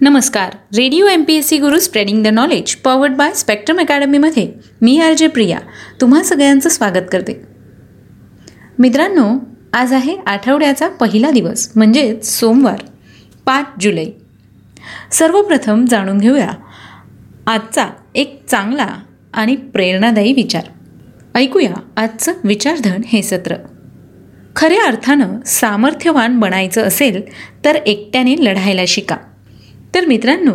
नमस्कार. Radio M P S C Guru spreading the knowledge powered by spectrum अकॅडमीमध्ये मी R J Priya तुम्हा सगळ्यांचं स्वागत करते. मित्रांनो आज आहे आठवड्याचा पहिला दिवस म्हणजेच सोमवार पाच जुलै. सर्वप्रथम जाणून घेऊया आजचा एक चांगला आणि प्रेरणादायी विचार. ऐकूया आजचं विचारधन हे सत्र. खऱ्या अर्थानं सामर्थ्यवान बनायचं असेल तर एकट्याने लढायला शिका. तर मित्रांनो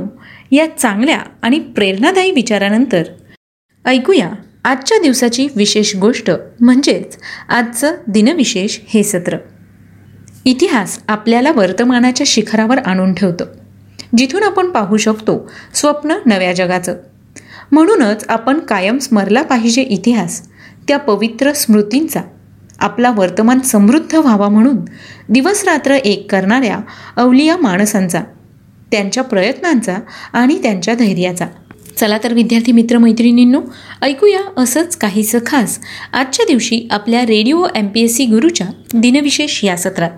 या चांगल्या आणि प्रेरणादायी विचारानंतर ऐकूया आजच्या दिवसाची विशेष गोष्ट म्हणजेच आजचं दिनविशेष हे सत्र. इतिहास आपल्याला वर्तमानाच्या शिखरावर आणून ठेवतं. जिथून आपण पाहू शकतो स्वप्न नव्या जगाचं. म्हणूनच आपण कायम स्मरला पाहिजे इतिहास त्या पवित्र स्मृतींचा. आपला वर्तमान समृद्ध व्हावा म्हणून दिवसरात्र एक करणाऱ्या अवलिया माणसांचा. त्यांच्या प्रयत्नांचा आणि त्यांच्या धैर्याचा. चला तर विद्यार्थी मित्र मैत्रिणींनो ऐकूया असंच काहीसं खास आजच्या दिवशी आपल्या radio M P S C गुरूच्या दिनविशेष या सत्रात.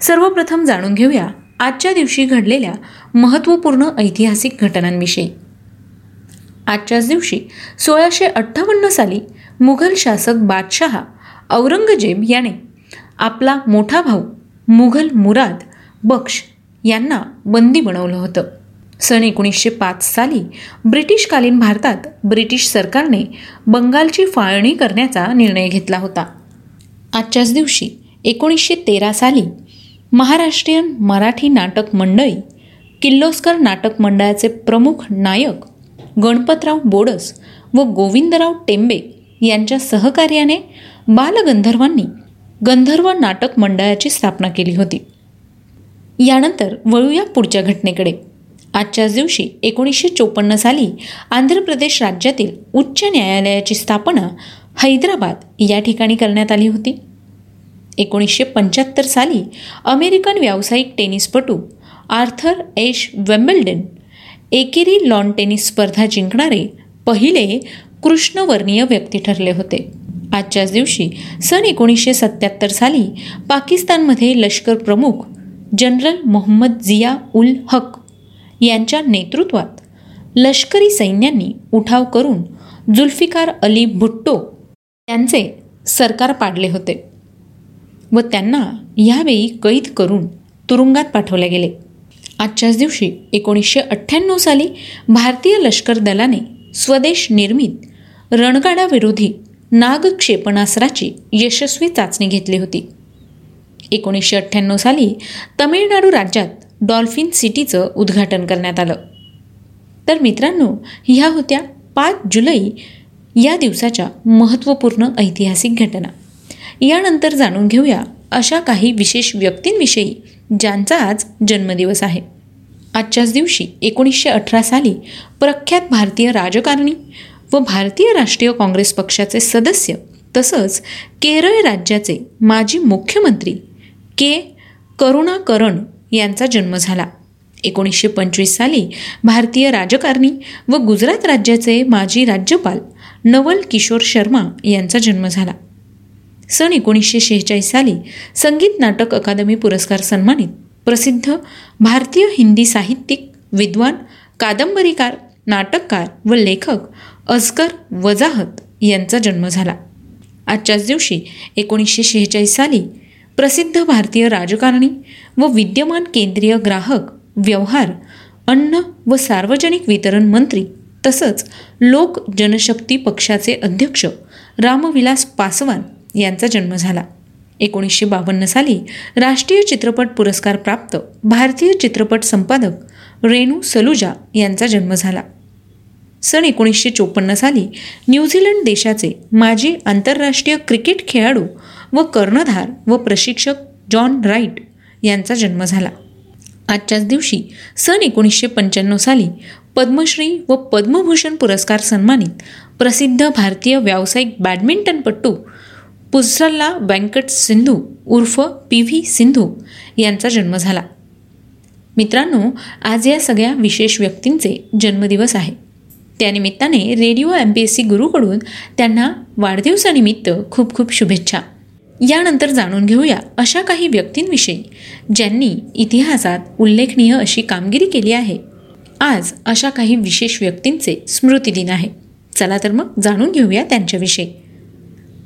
सर्वप्रथम जाणून घेऊया आजच्या दिवशी घडलेल्या महत्त्वपूर्ण ऐतिहासिक घटनांविषयी. आजच्याच दिवशी सोळाशे अठ्ठावन्न साली मुघल शासक बादशहा औरंगजेब याने आपला मोठा भाऊ मुघल मुराद बक्ष यांना बंदी बनवलं होतं. सन एकोणीसशे पाच साली ब्रिटिशकालीन भारतात ब्रिटिश सरकारने बंगालची फाळणी करण्याचा निर्णय घेतला होता. आजच्याच दिवशी एकोणीसशे तेरा साली महाराष्ट्रीयन मराठी नाटक मंडळी किल्लोस्कर नाटक मंडळाचे प्रमुख नायक गणपतराव बोडस व गोविंदराव टेंबे यांच्या सहकार्याने बालगंधर्वांनी गंधर्व नाटक मंडळाची स्थापना केली होती. यानंतर वळूया पुढच्या घटनेकडे. आजच्याच दिवशी एकोणीसशे चोपन्न साली आंध्र प्रदेश राज्यातील उच्च न्यायालयाची स्थापना हैदराबाद या ठिकाणी करण्यात आली होती. एकोणीसशे पंच्याहत्तर साली अमेरिकन व्यावसायिक टेनिसपटू आर्थर एश वेम्बल्डन एकेरी लॉन टेनिस स्पर्धा जिंकणारे पहिले कृष्णवर्णीय व्यक्ती ठरले होते. आजच्याच दिवशी सन एकोणीसशे सत्याहत्तर साली पाकिस्तानमध्ये लष्कर प्रमुख जनरल मोहम्मद जिया उल हक यांच्या नेतृत्वात लष्करी सैन्यांनी उठाव करून जुल्फिकार अली भुट्टो यांचे सरकार पाडले होते व त्यांना यावेळी कैद करून तुरुंगात पाठवले गेले. आजच्याच दिवशी एकोणीसशे अठ्ठ्याण्णव साली भारतीय लष्कर दलाने स्वदेश निर्मित रणगाडाविरोधी नाग क्षेपणास्त्राची यशस्वी चाचणी घेतली होती. एकोणीसशे अठ्ठ्याण्णव साली तमिळनाडू राज्यात डॉल्फिन सिटीचं उद्घाटन करण्यात आलं. तर मित्रांनो ह्या होत्या पाच जुलै या दिवसाच्या महत्त्वपूर्ण ऐतिहासिक घटना. यानंतर जाणून घेऊया अशा काही विशेष व्यक्तींविषयी ज्यांचा आज जन्मदिवस आहे. आजच्याच दिवशी एकोणीसशे अठरा साली प्रख्यात भारतीय राजकारणी व भारतीय राष्ट्रीय काँग्रेस पक्षाचे सदस्य तसंच केरळ राज्याचे माजी मुख्यमंत्री के करुणाकरण यांचा जन्म झाला. एकोणीसशे पंचवीस साली भारतीय राजकारणी व गुजरात राज्याचे माजी राज्यपाल नवल किशोर शर्मा यांचा जन्म झाला. सन एकोणीसशे शेहेचाळीस साली संगीत नाटक अकादमी पुरस्कार सन्मानित प्रसिद्ध भारतीय हिंदी साहित्यिक विद्वान कादंबरीकार नाटककार व लेखक अजकर वजाहत यांचा जन्म झाला. आजच्याच दिवशी एकोणीसशे शेहेचाळीस साली प्रसिद्ध भारतीय राजकारणी व विद्यमान केंद्रीय ग्राहक व्यवहार अन्न व सार्वजनिक वितरण मंत्री तसंच लोक जनशक्ती पक्षाचे अध्यक्ष रामविलास पासवान यांचा जन्म झाला. एकोणीसशे बावन्न साली राष्ट्रीय चित्रपट पुरस्कार प्राप्त भारतीय चित्रपट संपादक रेणू सलुजा यांचा जन्म झाला. सन एकोणीसशे चोपन्न साली न्यूझीलंड देशाचे माजी आंतरराष्ट्रीय क्रिकेट खेळाडू व कर्णधार व प्रशिक्षक जॉन राईट यांचा जन्म झाला. आजच्याच दिवशी सन एकोणीसशे पंच्याण्णव साली पद्मश्री व पद्मभूषण पुरस्कार सन्मानित प्रसिद्ध भारतीय व्यावसायिक बॅडमिंटनपटू पुसल्ला व्यंकट सिंधू उर्फ पी व्ही सिंधू यांचा जन्म झाला. मित्रांनो आज या सगळ्या विशेष व्यक्तींचे जन्मदिवस आहे. त्यानिमित्ताने radio M P S C गुरूकडून त्यांना वाढदिवसानिमित्त खूप खूप शुभेच्छा. यानंतर जाणून घेऊया अशा काही व्यक्तींविषयी ज्यांनी इतिहासात उल्लेखनीय अशी कामगिरी केली आहे. आज अशा काही विशेष व्यक्तींचे स्मृतिदिन आहे. चला तर मग जाणून घेऊया त्यांच्याविषयी.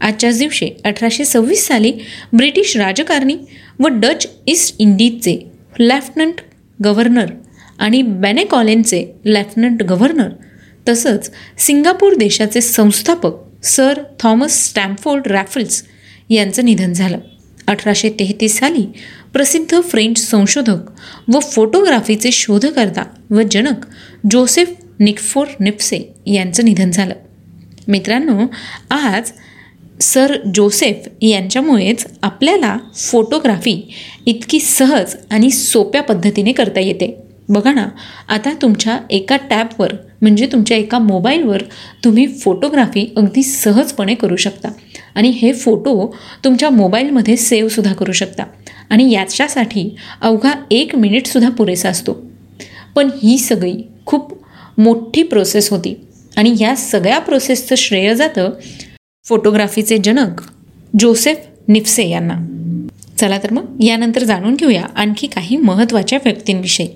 आजच्याच दिवशी अठराशे सव्वीस साली ब्रिटिश राजकारणी व डच ईस्ट इंडिजचे लेफ्टनंट गव्हर्नर आणि बॅनेकॉलेनचे लेफ्टनंट गव्हर्नर तसंच सिंगापूर देशाचे संस्थापक सर थॉमस स्टॅम्फोर्ड रॅफल्स यांचं निधन झालं. अठराशे तेहतीस साली प्रसिद्ध फ्रेंच संशोधक व फोटोग्राफीचे शोधकर्ता व जनक जोसेफ निकफोर निप्से यांचं निधन झालं. मित्रांनो आज सर जोसेफ यांच्यामुळेच आपल्याला फोटोग्राफी इतकी सहज आणि सोप्या पद्धतीने करता येते. बघा ना आता तुमच्या एका टॅबवर म्हणजे तुमच्या एका मोबाईलवर तुम्ही फोटोग्राफी अगदी सहजपणे करू शकता. आणि हे फोटो तुमच्या मोबाईलमध्ये सेव्हसुद्धा करू शकता. आणि याच्यासाठी अवघा एक मिनिटसुद्धा पुरेसा असतो. पण ही सगळी खूप मोठी प्रोसेस होती. आणि या सगळ्या प्रोसेसचं श्रेय जातं फोटोग्राफीचे जनक जोसेफ निफ्से यांना. चला तर मग यानंतर जाणून घेऊया आणखी काही महत्त्वाच्या व्यक्तींविषयी.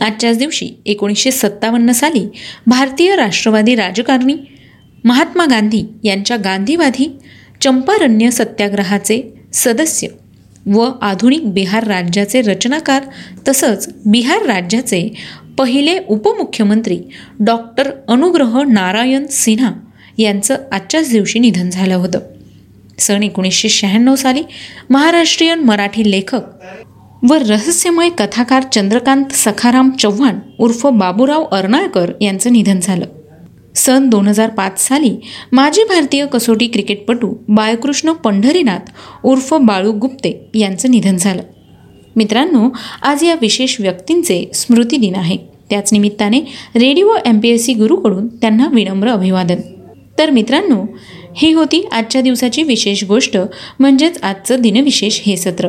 आजच्याच दिवशी एकोणीसशे सत्तावन्न साली भारतीय राष्ट्रवादी राजकारणी महात्मा गांधी यांच्या गांधीवादी चंपारण्य सत्याग्रहाचे सदस्य व आधुनिक बिहार राज्याचे रचनाकार तसंच बिहार राज्याचे पहिले उपमुख्यमंत्री डॉक्टर अनुग्रह नारायण सिन्हा यांचं आजच्याच दिवशी निधन झालं होतं. सन एकोणीसशे शहाण्णव साली महाराष्ट्रीयन मराठी लेखक व रहस्यमय कथाकार चंद्रकांत सखाराम चव्हाण उर्फ बाबूराव अर्नाळकर यांचं निधन झालं. सन दोन हजार पाच साली माजी भारतीय कसोटी क्रिकेटपटू बाळकृष्ण पंढरीनाथ उर्फ बाळू गुप्ते यांचं निधन झालं. मित्रांनो आज या विशेष व्यक्तींचे स्मृतिदिन आहे. त्याच निमित्ताने radio M P S C गुरुकडून त्यांना विनम्र अभिवादन. तर मित्रांनो ही होती आजच्या दिवसाची विशेष गोष्ट म्हणजेच आजचं दिनविशेष हे सत्र.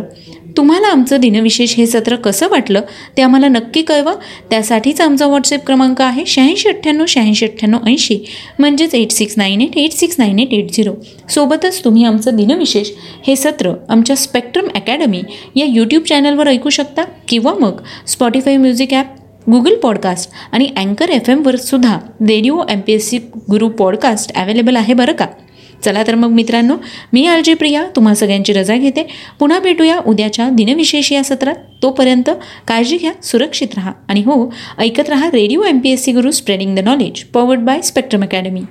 तुम्हाला आमचं दिनविशेष हे सत्र कसं वाटलं ते आम्हाला नक्की कळवा. त्यासाठीच आमचा व्हॉट्सअप क्रमांक आहे शहाऐंशी अठ्ठ्याण्णव शहाऐंशी अठ्ठ्याण्णव ऐंशी म्हणजेच eight six nine eight eight six nine eight eight zero सोबतच तुम्ही आमचं दिनविशेष हे सत्र आमच्या स्पेक्ट्रम अकॅडमी या यूट्यूब चॅनलवर ऐकू शकता किंवा मग Spotify music app Google podcast आणि अँकर एफ एमवर सुद्धा radio M P S C Guru podcast available आहे बरं का? चला तर मग मित्रांनो मी आर जे प्रिया तुम्हा सगळ्यांची रजा घेते. पुन्हा भेटूया उद्याच्या दिनविशेष या सत्रात. तोपर्यंत काळजी घ्या सुरक्षित राहा. आणि हो ऐकत राहा radio M P S C Guru spreading the knowledge powered by spectrum academy